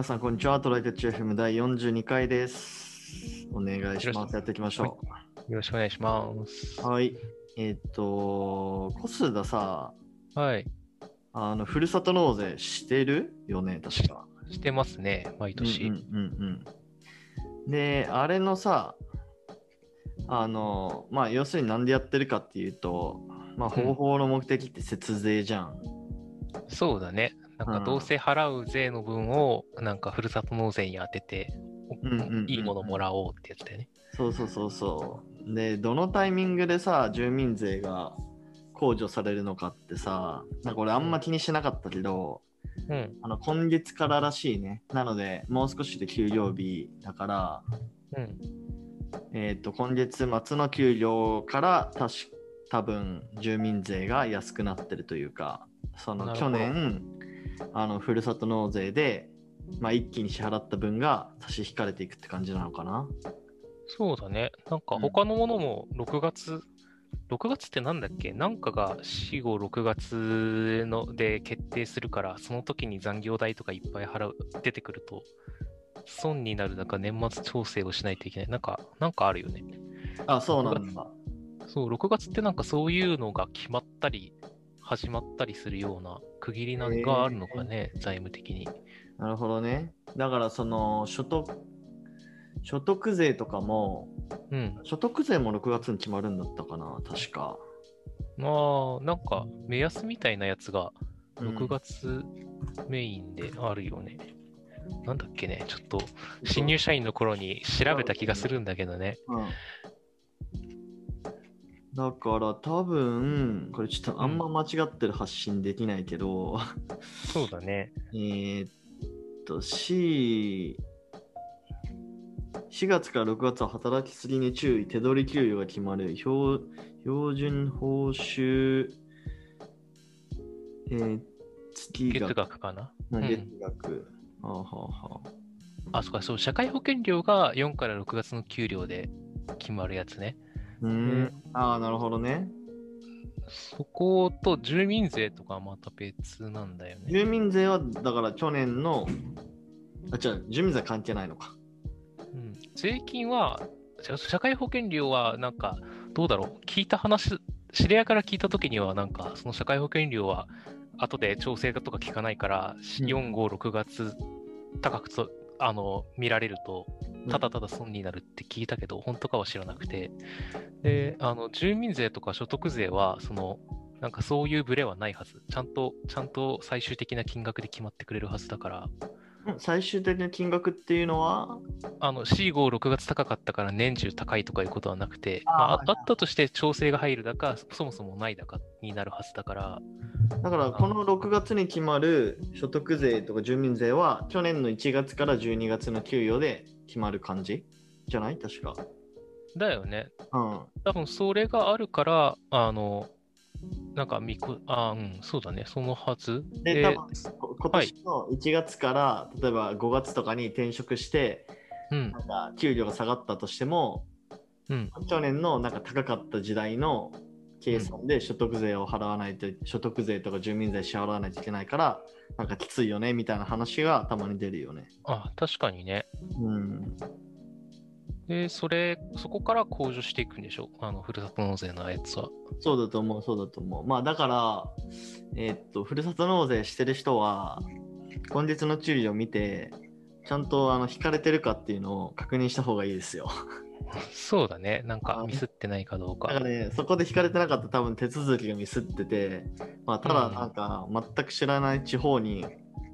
皆さん、こんにちは。トライキャッチ FM 第42回です。お願いします。やっていきましょよろしくお願いしますう。。はい。えーっと、コスダさ、はい。あの、ふるさと納税してるよね、確か。してますね、毎年。うんうんうんうん。で、あれのさ、あの、まあ、要するになんでやってるかっていうと、まあ、方法の目的って節税じゃん。そうだね。なんかうんどうせ払う税の分を、なんかふるさと納税に当てて、いいものもらおうってやつだよね。そうそうそうそう。で、どのタイミングでさ、住民税が控除されるのかってさ、なんか俺あんま気にしてなかったけど、うん。あの今月かららしいね。なので、もう少しで給料日だから、うん。えっ、と、今月末の給料から確多分住民税が安くなってるというか、その去年、あのふるさと納税で、まあ、一気に支払った分が差し引かれていくって感じなのかな？そうだね。なんかうん他のものも6月、6月ってなんだっけ？なんかが4、5、6月ので決定するから、その時に残業代とかいっぱい払う、出てくると、損になる中年末調整をしないといけない。なんか、なんかあるよね。あ、そうなんだ。そう、6月ってなんかそういうのが決まったり、始まったりするような区切りなんがあるのかね、財務的に。なるほどね。だからその所得所得税とかもうん。所得税も6月に決まるんだったかな確か。まあ、なんか目安みたいなやつがうん6月メインであるよね。なんだっけね、ちょっと新入社員の頃に調べた気がするんだけどね。うんだから多分これちょっとあんま間違ってる発信できないけど、そうだね。えーっと C 4月から6月は働きすぎに注意手取り給与が決まる標標準報酬、えー月月額額かな？月額。はあはあはああ、そうか、そう、社会保険料が4から6月の給料で決まるやつね。うーん。ああ、なるほどね。そこと住民税とかはまた別なんだよね。住民税はだから去年の、あ、違う、住民税は関係ないのか。うん、税金は、社会保険料はなんか、どうだろう、聞いた話、知り合いから聞いたときには、なんか、その社会保険料は、後で調整とか聞かないから、うん4、5、6月、高くとあの見られると、ただただ損になるって聞いたけど、本当かは知らなくて、で、あの住民税とか所得税は、その、なんかそういうブレはないはず。ちゃんと、ちゃんと最終的な金額で決まってくれるはずだから、最終的な金額っていうのは、あの C5、6月高かったから年中高いとかいうことはなくて、あーまあ、あったとして調整が入るだか、そもそもないだかになるはずだから、だからこの6月に決まる所得税とか住民税は、去年の1月から12月の給与で決まる感じ？じゃない？確か。だよね。うん。多分それがあるから、あの、なんか見こ、あうん、そうだね、そのはず？で、で多分こ今年の1月から、例えば5月とかに転職して、うんな、んか給料が下がったとしても、うん、去年のなんか高かった時代の計算で所得税を払わないと、所得税とか住民税支払わないといけないから、なんかきついよねみたいな話がたまに出るよね。あ、確かにね。うん。で、それ、そこから控除していくんでしょ？あの、ふるさと納税のやつは。そうだと思う、そうだと思う。まあだから、えーっと、ふるさと納税してる人は、今月の注意を見て、ちゃんとあの引かれてるかっていうのを確認した方がいいですよ。そうだね。なんかあミスってないかどうか。だからね、そこで引かれてなかったら多分手続きがミスってて、まあ、ただうんなんか全く知らない地方に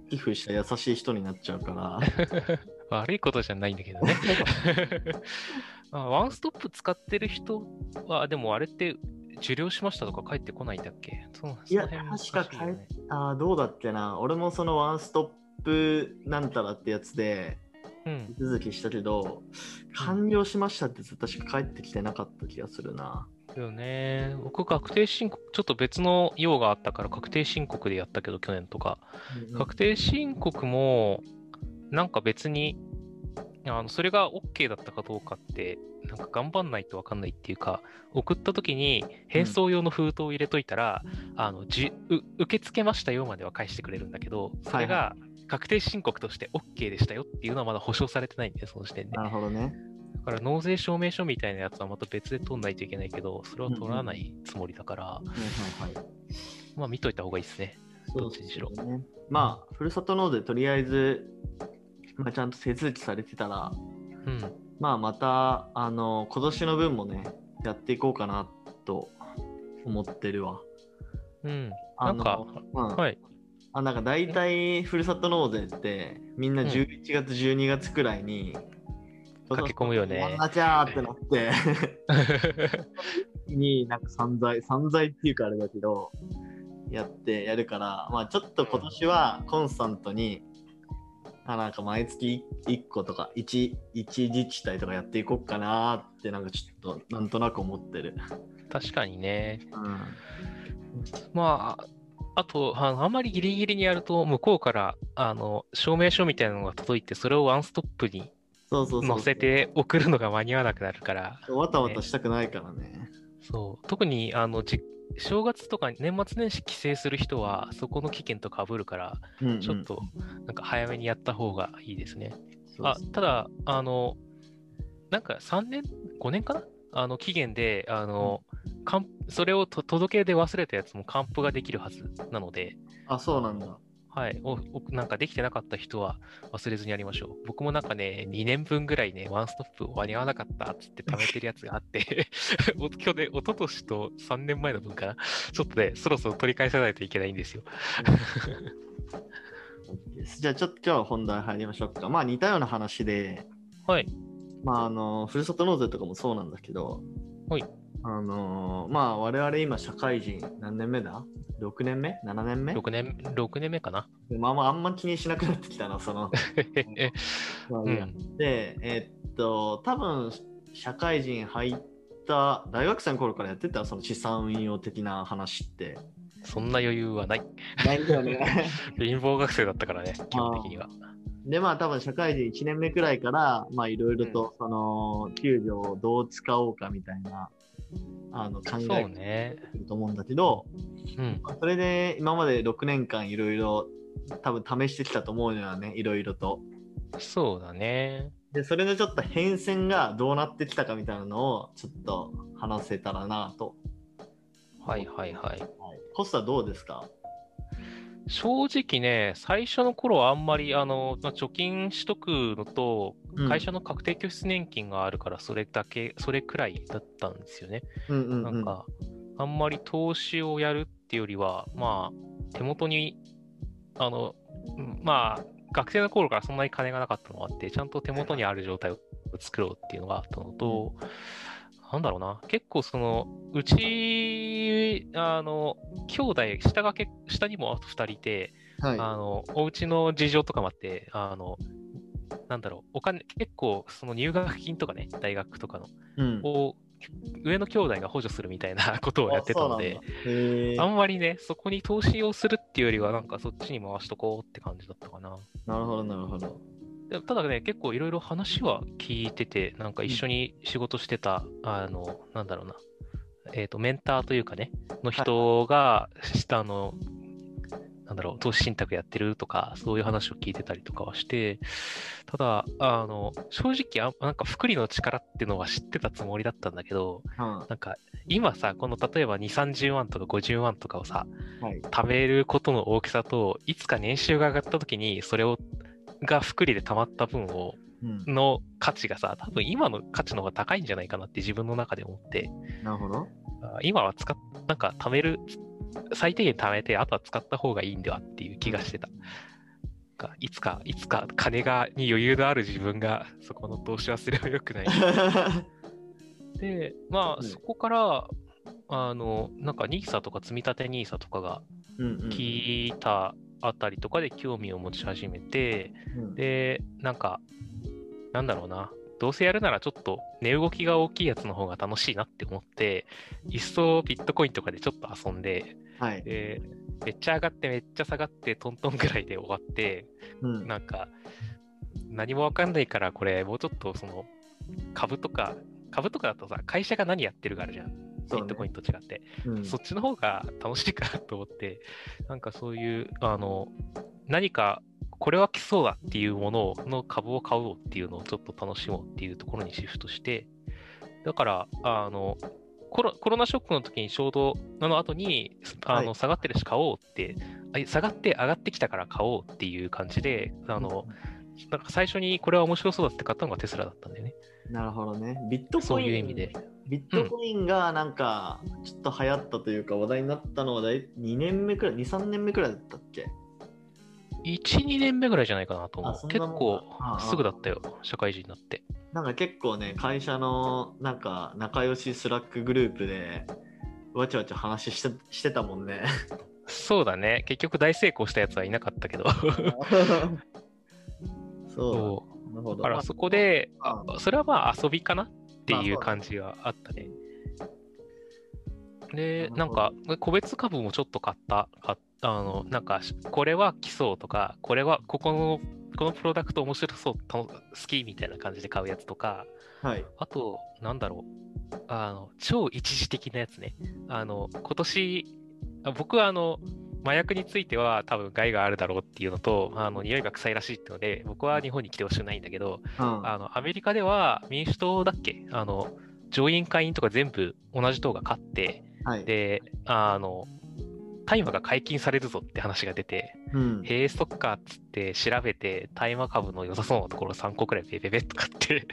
寄付した優しい人になっちゃうから。悪いことじゃないんだけどね。あワンストップ使ってる人は、でもあれって受領しましたとか返ってこないんだっけ？そういや確かよねああ、どうだっけな？俺もそのワンストップなんたらってやつでうん手。続きしたけど、完了しましたって確か返ってきてなかった気がするな。だよね。僕、確定申告、ちょっと別の用があったから確定申告でやったけど、去年とか。確定申告も、なんか別に、あのそれが OK だったかどうかって、なんか頑張んないと分かんないっていうか、送った時に返送用の封筒を入れといたら、あのじう受け付けましたよまでは返してくれるんだけど、それが確定申告として OK でしたよっていうのはまだ保証されてないんで、その時点で。なるほどね。だから納税証明書みたいなやつはまた別で取んないといけないけど、それは取らないつもりだから。まあ見といた方がいいですね。そうどっちにしろですね。まあ、ふるさと納税とりあえず、まあ、ちゃんと手続きされてたら、うん。まあ、また、あの、今年の分もね、やっていこうかなと思ってるわ。うん。なんか、うんはい。あなんか大体ふるさと納税ってみんなうん11月、12月くらいに駆け込むよねこんなちゃーってなって になんか散財散財っていうかあれだけどやってやるからまあちょっと今年はコンスタントに、あなんか毎月1個とか 1, 1自治体とかやっていこうかなーってなんかちょっとなんとなく思ってる。確かにね。うんまあ、あと、あのあんまりギリギリにやると、向こうから、あの、証明書みたいなのが届いて、それをワンストップに載せて送るのが間に合わなくなるから、わたわたしたくないからね。そう、特に、あの、じ正月とか年末年始帰省する人は、そこの期限とかぶるから、うんうん。ちょっと、なんか早めにやった方がいいですね。あ、ただ、あの、なんか3年、5年かな？あの、期限で、あの、還それをと届け出忘れたやつも還付ができるはずなので、あ、そうなんだ。はい、おおなんかできてなかった人は忘れずにやりましょう。僕もなんかね、2年分ぐらいね、ワンストップ間に合わなかったっつって貯めてるやつがあって、お去年、一昨年と3年前の分かな、ちょっとね、そろそろ取り返さないといけないんですよ。じゃあちょっと今日は本題入りましょうか。まあ似たような話で、はい。まああの、ふるさと納税とかもそうなんだけど、はい。あのまあ我々今社会人何年目だ ?6 年目 ?7 年目？6年、6年目かな。まあまああんま気にしなくなってきたな、その。え まあうん。で、えっと、多分社会人入った、大学生の頃からやってたその資産運用的な話って。そんな余裕はない。ないんだよね。貧乏学生だったからね、基本的には。でまあ多分社会人1年目くらいからまあいろいろとその給料をどう使おうかみたいなあの考そうえると思うんだけど、うん。まあそれで今まで6年間いろいろ多分試してきたと思うのよねいろいろと。そうだね。でそれのちょっと変遷がどうなってきたかみたいなのをちょっと話せたらなと。はいはいはい。はい、コスタどうですか？正直ね、最初の頃はあんまり、あの、まあ貯金しとくのと、会社の確定拠出年金があるから、それだけ、それくらいだったんですよね。うんうんうん。なんか、あんまり投資をやるっていうよりは、まあ、手元に、あの、うんまあ、学生の頃からそんなに金がなかったのがあって、ちゃんと手元にある状態を作ろうっていうのがあったのと、なんだろうな、結構その、うち、あの、兄弟、下がけ、下にもあと2人いて、はいあの、お家の事情とかもあって、あの、なんだろう、お金、結構、その入学金とかね、大学とかの、うんを、上の兄弟が補助するみたいな ことをやってたので、ああんまりね、そこに投資をするっていうよりは、なんかそっちに回しとこうって感じだったかな。なるほどなるほど。でただね、結構いろいろ話は聞いてて、なんか一緒に仕事してた、あの、なんだろうな、えっ、と、メンターというかね、の人が、したあの、なんだろう、投資信託やってるとか、そういう話を聞いてたりとかはして、ただ、あの、正直あ、なんか福利の力っていうのは知ってたつもりだったんだけど、うんなんか、今さ、この例えば2、30万とか50万とかをさ、はい。貯めることの大きさと、いつか年収が上がった時に、それを、が福利で貯まった分を、うん、の価値がさ、多分今の価値の方が高いんじゃないかなって自分の中で思って、なるほど。あ今は使っ、なんか貯める、最低限貯めて、あとは使った方がいいんではっていう気がしてた。がいつか、いつか金が、に余裕のある自分が、そこの投資はすればよくない。で、まあ、うんそこから、あの、なんか NISA とか積み立て NISA とかがうんうん聞いたあたりとかで興味を持ち始めて、うんで、なんか、なんだろうな、どうせやるならちょっと値動きが大きいやつの方が楽しいなって思って、一層ビットコインとかでちょっと遊んで、はい。で、めっちゃ上がってめっちゃ下がってトントンぐらいで終わって、うんなんか、何もわかんないから、これ、もうちょっとその、株とか、株とかだとさ、会社が何やってるかあるじゃん。ビットコインと違って。うんそっちの方が楽しいかなと思って、なんかそういう、あの、何かこれは来そうだっていうものの株を買おうっていうのをちょっと楽しもうっていうところにシフトして、だから、あの、コロコロナショックの時にちょうど、あの後に、あの、はい下がってるし買おうって、あ下がって上がってきたから買おうっていう感じで、あの、なんか最初にこれは面白そうだって買ったのがテスラだったんだよね。なるほどね。ビットコインそういう意味で。ビットコインがなんかちょっと流行ったというか話題になったのはだい2年目くらい、2、3年目くらいだったっけ1、2年目ぐらいじゃないかなと思う。結構すぐだったよ、社会人になって。なんか結構ね、会社のなんか仲良しスラックグループでわちゃわちゃ話してしてたもんね。そうだね。結局大成功したやつはいなかったけど。そうそだ。なるほど。うだからそこで、それはまあ遊びかなっていう感じはあったね。で、なんか、個別株もちょっと買った。買っあの、なんか、これは来そうとか、これはここの、このプロダクト面白そう、好きみたいな感じで買うやつとか、はい。あと、なんだろう。あの、超一時的なやつね。あの、今年、あ僕はあの、麻薬については多分害があるだろうっていうのと、あの、匂いが臭いらしいっていうので、僕は日本に来てほしくないんだけど、うん。あの、アメリカでは民主党だっけ？あの、上院下院とか全部同じ党が勝って、はい。で、あの、大麻が解禁されるぞって話が出て、うん。へえ、そっかっつって調べて、大麻株の良さそうなところ3個くらいペペペッと買って、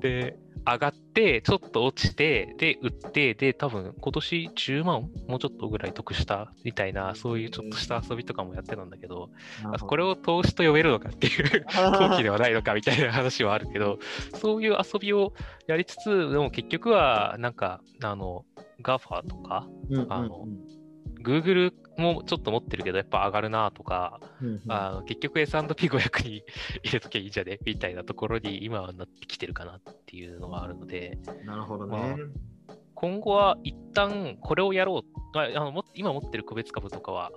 で、上がって、ちょっと落ちて、で、売って、で、多分今年10万もうちょっとぐらい得したみたいな、そういうちょっとした遊びとかもやってたんだけど、ど。これを投資と呼べるのかっていう 投機ではないのかみたいな話はあるけど、そういう遊びをやりつつ、でも結局は、なんか、あの、GAFA とか、うん。あの Google もちょっと持ってるけど、やっぱ上がるなとか、うんうん。あの結局 S&P500 に 入れときゃいいんじゃねみたいなところに今はなってきてるかなっていうのはあるので、なるほどまね。今後は一旦これをやろう、ああのも今持ってる個別株とかは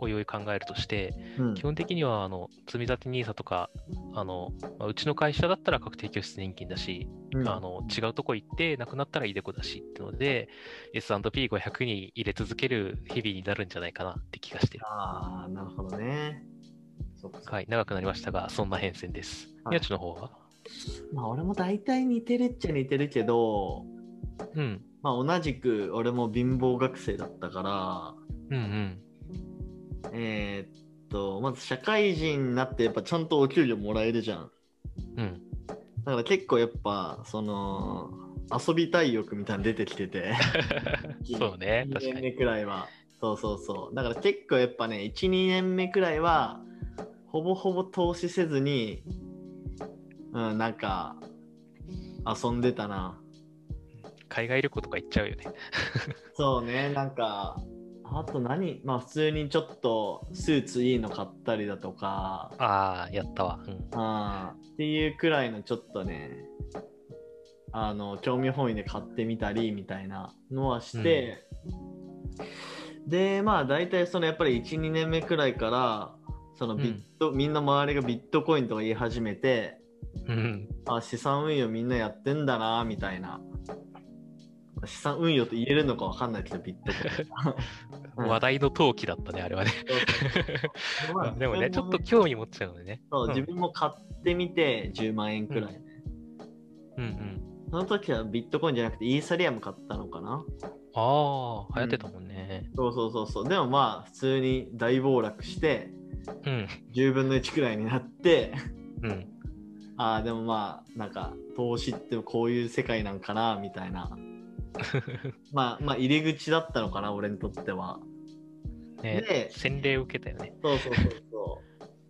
おいおい考えるとして、うん基本的にはあの積立 NISA とか、あのまあうちの会社だったら確定拠出年金だし、うんあの違うとこ行ってなくなったらイデコだしってので、S&P500 に入れ続ける日々になるんじゃないかなって気がしてる。ああ、なるほどね。はい、長くなりましたが、そんな変遷です。はい宮地の方は？まあ俺も大体似てるっちゃ似てるけど、うん。まあ同じく俺も貧乏学生だったから、うんうん。えーっと、まず社会人になってやっぱちゃんとお給料もらえるじゃん。うん。だから結構やっぱ、その、遊びたい欲みたいなの出てきてて。そうね、2年目。くらいは。そうそうそう。だから結構やっぱね、1、2年目くらいは、ほぼほぼ投資せずに、うん、なんか、遊んでたな。海外旅行とか行っちゃうよね。そうね、なんか、あと何まあ普通にちょっとスーツいいの買ったりだとか、ああ、やったわ。うん。あーっていうくらいのちょっとね、あの、興味本位で買ってみたりみたいなのはして、で、まあ大体そのやっぱり1、2年目くらいから、そのビット、みんな周りがビットコインとか言い始めて、うん。あ、資産運用みんなやってんだな、みたいな。資産運用と言えるのかわかんないけど、ビットコイン。う ん話題の陶器だったね、あれはね。まあでもね、ちょっと日興味持っちゃうのでね。そう、うん自分も買ってみて10万円くらいね。うんうん。その時はビットコインじゃなくてイーサリアム買ったのかなああ、流行ってたもんね。そうそうそうそう。でもまあ普通に大暴落してうん。10分の1くらいになって、うん。ああ、でもまあなんか投資ってこういう世界なんかなみたいな。まあまあ入り口だったのかな、俺にとっては。ねで、洗礼を受けたよね。そうそうそうそ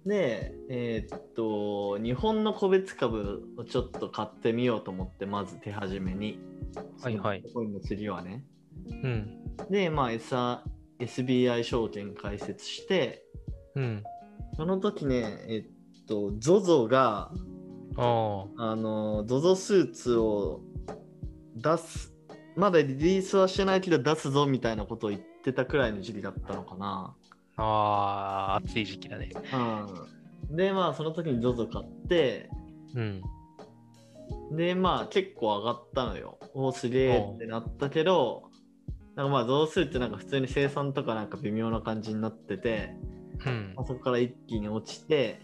う。で、えーっと、日本の個別株をちょっと買ってみようと思って、まず手始めに。はいはいコインの次はね。うん。で、まあ、SBI 証券開設して、うん。その時ね、えっと、ZOZO が、ああの、ZOZO スーツを出す、まだリリースはしてないけど出すぞみたいなことを言ってたくらいの時期だったのかな。あ。ああ、暑い時期だね。うん。で、まあ、その時に ZOZO 買って、うん。で、まあ、結構上がったのよ。おーすげえってなったけど、なんかまあ、増数ってなんか普通に生産とかなんか微妙な感じになってて、うんまあ、そこから一気に落ちて、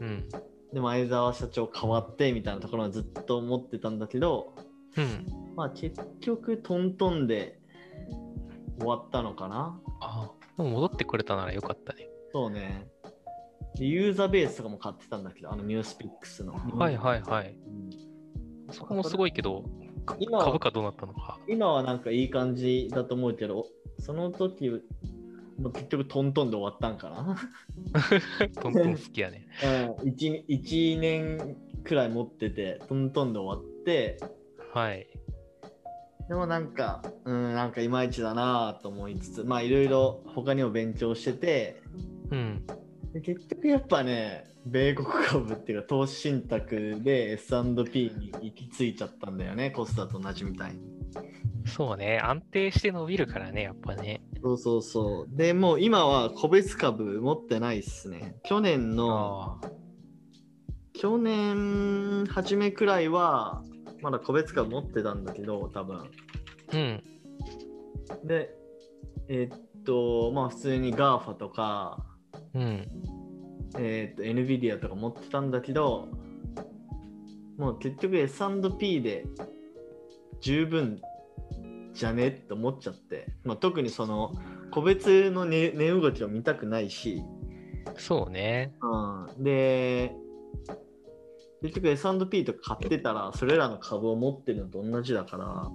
うんでも相沢社長変わってみたいなところはずっと思ってたんだけど、うんまあ結局トントンで終わったのかな。あでも戻ってくれたならよかったね。そうね。でユーザーベースとかも買ってたんだけど、あのニュースピックスの。はいはいはい。うん。そこもすごいけどか今は株価どうなったのか。今はなんかいい感じだと思うけど、その時結局トントンで終わったんかな。トントン好きやね。うん、1, 1年くらい持ってて、トントンで終わって、はいでもなんか、うん、なんかいまいちだなと思いつつ、まあいろいろ他にも勉強してて、うんで結局やっぱね、米国株っていうか投資信託で S&P に行き着いちゃったんだよね、コスタと同じみたいに。そうね安定して伸びるからねやっぱねそうそうそう。でもう今は個別株持ってないっすね。去年の、去年初めくらいはまだ個別株持ってたんだけど、多分。うん。で、えーっと、まあ普通に GAFA とか、うん。えーっと NVIDIA とか持ってたんだけど、もう結局 S&P で十分じゃねって思っちゃって、まあ、特にその個別の値、値動きを見たくないし、そうね。うん、で、結局 S&P とか買ってたら、それらの株を持ってるのと同じだから、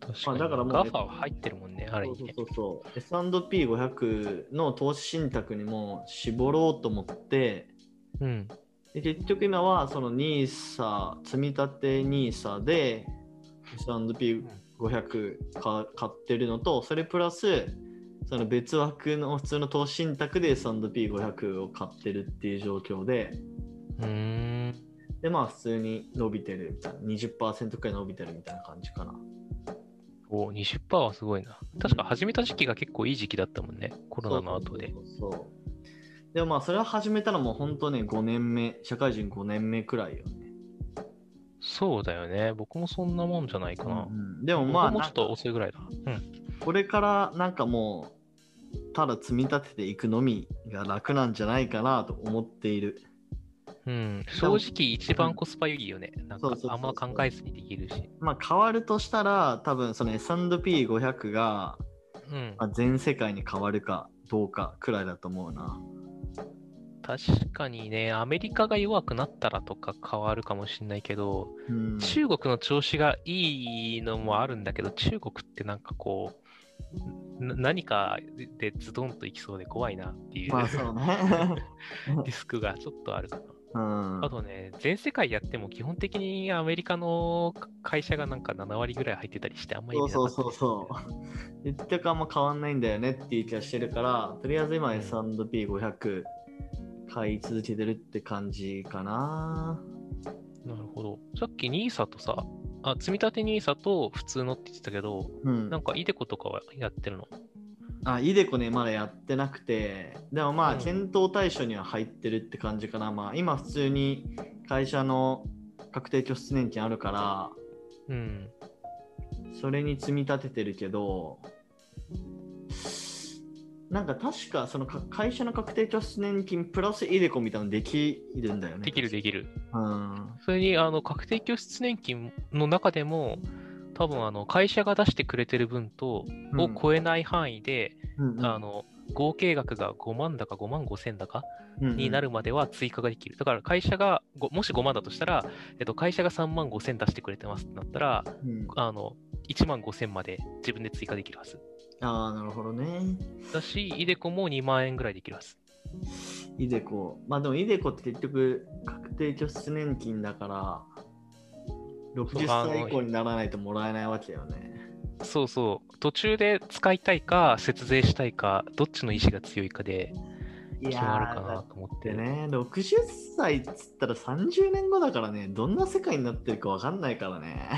確かに。だからもうガファは入ってるもんねある意味ね。そうそうそうそう。S&P500 の投資信託にも絞ろうと思って、うん。で結局今はその NISA、積み立て NISA で S&P500 か買ってるのと、それプラス、その別枠の普通の投資信託で S&P500 を買ってるっていう状況で、うーん。で、まあ普通に伸びてるみたいな、20%くらい伸びてるみたいな感じかな。お20%はすごいな。確か始めた時期が結構いい時期だったもんね。コロナの後で。そうでもまあそれを始めたのも本当ね5年目、社会人5年目くらいよね。そうだよね。僕もそんなもんじゃないかな、うんでもまあ僕もちょっと遅いぐらいだうん。これからなんかもうただ積み立てていくのみが楽なんじゃないかなと思っている。うん、正直一番コスパいいよね。なんかあんま考えずにできるし。まあ変わるとしたら多分その S&P500 がうんまあ全世界に変わるかどうかくらいだと思うな。確かにね、アメリカが弱くなったらとか変わるかもしれないけど、うん、中国の調子がいいのもあるんだけど、中国ってなんかこう、な何かでズドンといきそうで怖いなっていう、まあそうね。リスクがちょっとあるかな。うんあとね、全世界やっても基本的にアメリカの会社がなんか7割ぐらい入ってたりして、あんまり意味なかったそうそうそう。結局あんま変わんないんだよねっていう気がしてるから、とりあえず今 S&P500 買い続けてるって感じかな。なるほど。さっき NISA とさ、あ、積み立て NISA と普通のって言ってたけど、うんな。んかイデコとかはやってるの？あ、イデコね、まだやってなくて、でもまあ、うん検討対象には入ってるって感じかな。まあ、今普通に会社の確定拠出年金あるから、うん。それに積み立ててるけど、なんか確かそのか会社の確定拠出年金プラスイデコみたいなのできるんだよね。できるできる。うん。それに、あの、確定拠出年金の中でも、多分、あの、会社が出してくれてる分と、を超えない範囲で、うんうんあの、合計額が5万だか5万5千だかになるまでは追加ができる。だから会社が、ごもし5万だとしたら、えっと、会社が3万5千出してくれてますってなったら、うんあの、1万5千まで自分で追加できるはず。ああ、なるほどね。だし、イデコも2万円ぐらいできるはず。イデコ。まあでもイデコって結局確定拠出年金だから、60そうあの歳以降にならないともらえないわけよね。そうそう。途中で使いたいか、節税したいか、どっちの意志が強いかでい決まるかだなと思って。ね、60歳っつったら30年後だからね、どんな世界になってるかわかんないからね。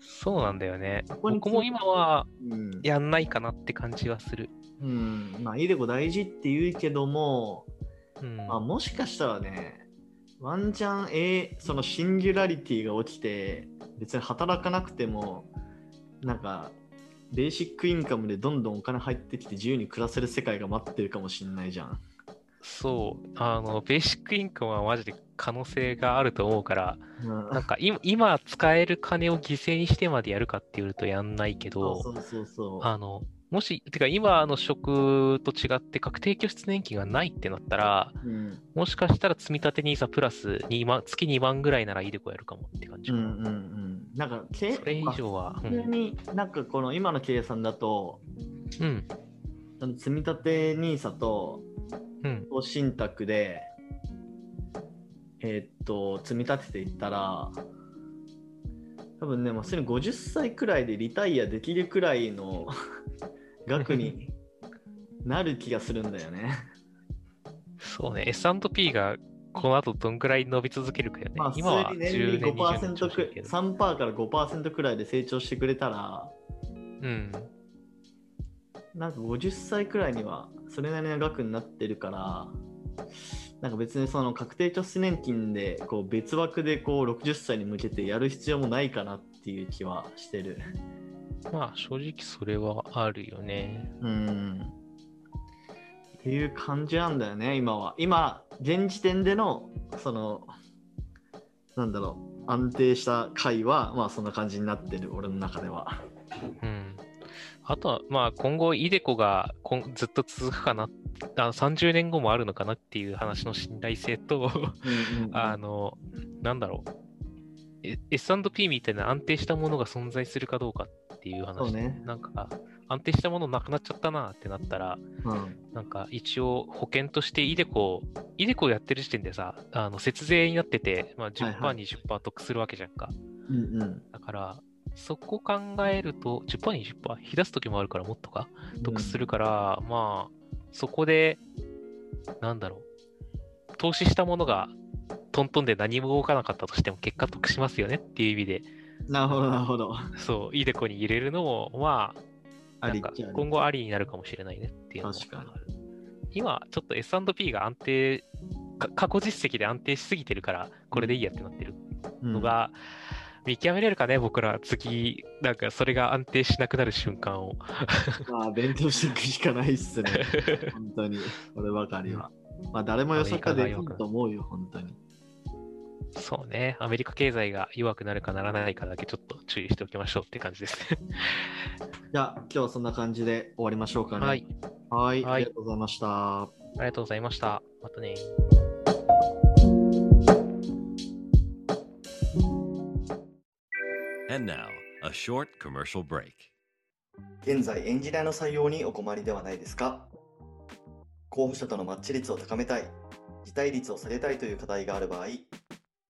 そうなんだよね。こに僕も今はうん。やんないかなって感じはする。うん。まあ、イデコ大事って言うけども、うん。まあ、もしかしたらね、ワンチャン、えーそのシンギュラリティが起きて、別に働かなくても、なんか、ベーシックインカムでどんどんお金入ってきて自由に暮らせる世界が待ってるかもしんないじゃん。そう、あの、ベーシックインカムはマジで可能性があると思うから、うんなんか今今使える金を犠牲にしてまでやるかって言うとやんないけど、そうそうそう。あの、もし、てか今の職と違って確定拠出年金がないってなったら、うんもしかしたら積み立て NISA プラス2万、月2万ぐらいならいいでこやるかもって感じかな。うんうんうん。なんか、けそれ以上は、う普通ん。になんかこの今の計算だと、うん。積み立て NISA とうん。投資信託で、えーっと、積み立てていったら、多分ね、もうすでに50歳くらいでリタイアできるくらいの額になる気がするんだよね。そうね、S&P がこの後どんぐらい伸び続けるかよね。まあ、普今は通に年10利年、20年5%く調子いいけど。3%から5%くらいで成長してくれたら、うん。なんか50歳くらいにはそれなりの額になってるから、なんか別にその確定拠出年金でこう別枠でこう60歳に向けてやる必要もないかなっていう気はしてる。まあ正直それはあるよね。うん。っていう感じなんだよね、今は。今、現時点での、その、なんだろう、安定した回は、まあそんな感じになってる、俺の中では。うん。あとは、まあ今後、イデコがこんずっと続くかな、あの30年後もあるのかなっていう話の信頼性と、うんうんうん あの、なんだろう。え S&P みたいな安定したものが存在するかどうかっていう話。そうねなんか、安定したものなくなっちゃったなってなったら、うんなんか一応保険としてイデコ、イデコやってる時点でさ、あの節税になってて、まあ、10%、はいはい20%得するわけじゃんか。うんうんだから、そこ考えると、10%、20%、引き出す時もあるからもっとか、得するから、まあ、そこで、なんだろう、投資したものがトントンで何も動かなかったとしても結果得しますよねっていう意味で、なるほど、なるほど。そう、イデコに入れるのも、まあ、あり今後ありになるかもしれないねっていうのも確かにある今、ちょっと S&P が安定、か過去実績で安定しすぎてるから、これでいいやってなってるうんのが、見極めれるかね、僕ら次、なんかそれが安定しなくなる瞬間を。まあ、勉強していくしかないっすね。本当に。こればかりは。まあ、誰も予測できると思うよ、本当に。そうね、アメリカ経済が弱くなるかならないかだけちょっと注意しておきましょうって感じですね。じゃあ、今日はそんな感じで終わりましょうかね。はい。はい。はいありがとうございました。ありがとうございました。またね。And now, a short commercial break. 現在、エンジニアの採用にお困りではないですか？候補者とのマッチ率を高めたい、辞退率を下げたいという課題がある場合、